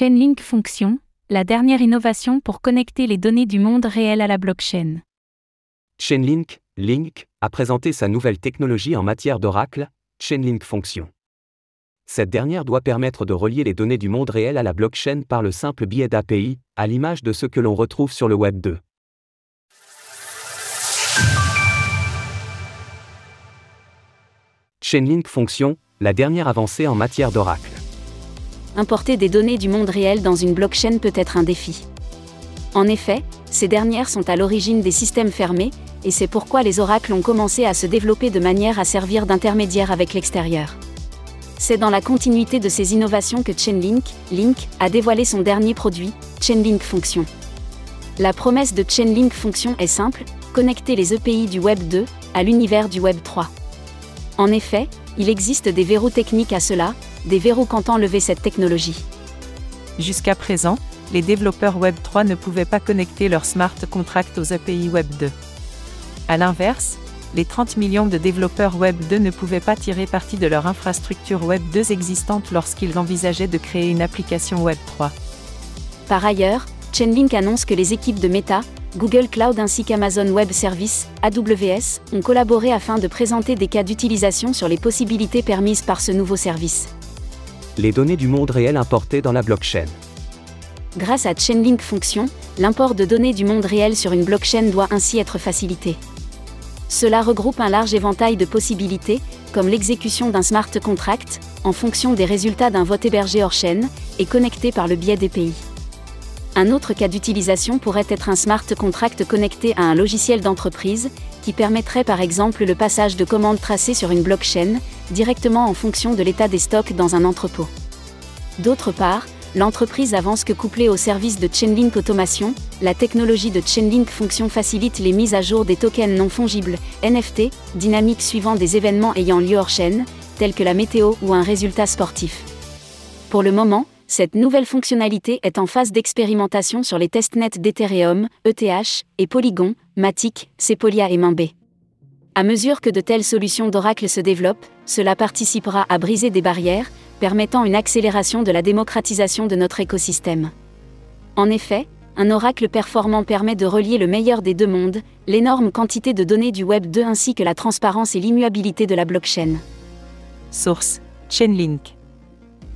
Chainlink Function, la dernière innovation pour connecter les données du monde réel à la blockchain. Chainlink, Link, a présenté sa nouvelle technologie en matière d'Oracle, Chainlink Function. Cette dernière doit permettre de relier les données du monde réel à la blockchain par le simple biais d'API, à l'image de ce que l'on retrouve sur le Web 2. Chainlink Function, la dernière avancée en matière d'Oracle. Importer des données du monde réel dans une blockchain peut être un défi. En effet, ces dernières sont à l'origine des systèmes fermés, et c'est pourquoi les oracles ont commencé à se développer de manière à servir d'intermédiaire avec l'extérieur. C'est dans la continuité de ces innovations que Chainlink, Link, a dévoilé son dernier produit, Chainlink Function. La promesse de Chainlink Function est simple, connecter les EPI du Web 2 à l'univers du Web 3. En effet, il existe des verrous techniques à cela, verrous quand enlever cette technologie. Jusqu'à présent, les développeurs Web 3 ne pouvaient pas connecter leur smart contract aux API Web 2. A l'inverse, les 30 millions de développeurs Web 2 ne pouvaient pas tirer parti de leur infrastructure Web 2 existante lorsqu'ils envisageaient de créer une application Web 3. Par ailleurs, Chainlink annonce que les équipes de Meta, Google Cloud ainsi qu'Amazon Web Services, AWS, ont collaboré afin de présenter des cas d'utilisation sur les possibilités permises par ce nouveau service. Les données du monde réel importées dans la blockchain. Grâce à Chainlink Function, l'import de données du monde réel sur une blockchain doit ainsi être facilité. Cela regroupe un large éventail de possibilités, comme l'exécution d'un smart contract, en fonction des résultats d'un vote hébergé hors chaîne, et connecté par le biais d'API. Un autre cas d'utilisation pourrait être un smart contract connecté à un logiciel d'entreprise, qui permettrait par exemple le passage de commandes tracées sur une blockchain, directement en fonction de l'état des stocks dans un entrepôt. D'autre part, l'entreprise avance que couplée au service de Chainlink Automation, la technologie de Chainlink Function facilite les mises à jour des tokens non fongibles, NFT, dynamiques suivant des événements ayant lieu hors chaîne, tels que la météo ou un résultat sportif. Pour le moment, cette nouvelle fonctionnalité est en phase d'expérimentation sur les testnets d'Ethereum, ETH, et Polygon, Matic, Sepolia et Mimbe. À mesure que de telles solutions d'Oracle se développent, cela participera à briser des barrières, permettant une accélération de la démocratisation de notre écosystème. En effet, un oracle performant permet de relier le meilleur des deux mondes, l'énorme quantité de données du Web 2 ainsi que la transparence et l'immuabilité de la blockchain. Source Chainlink.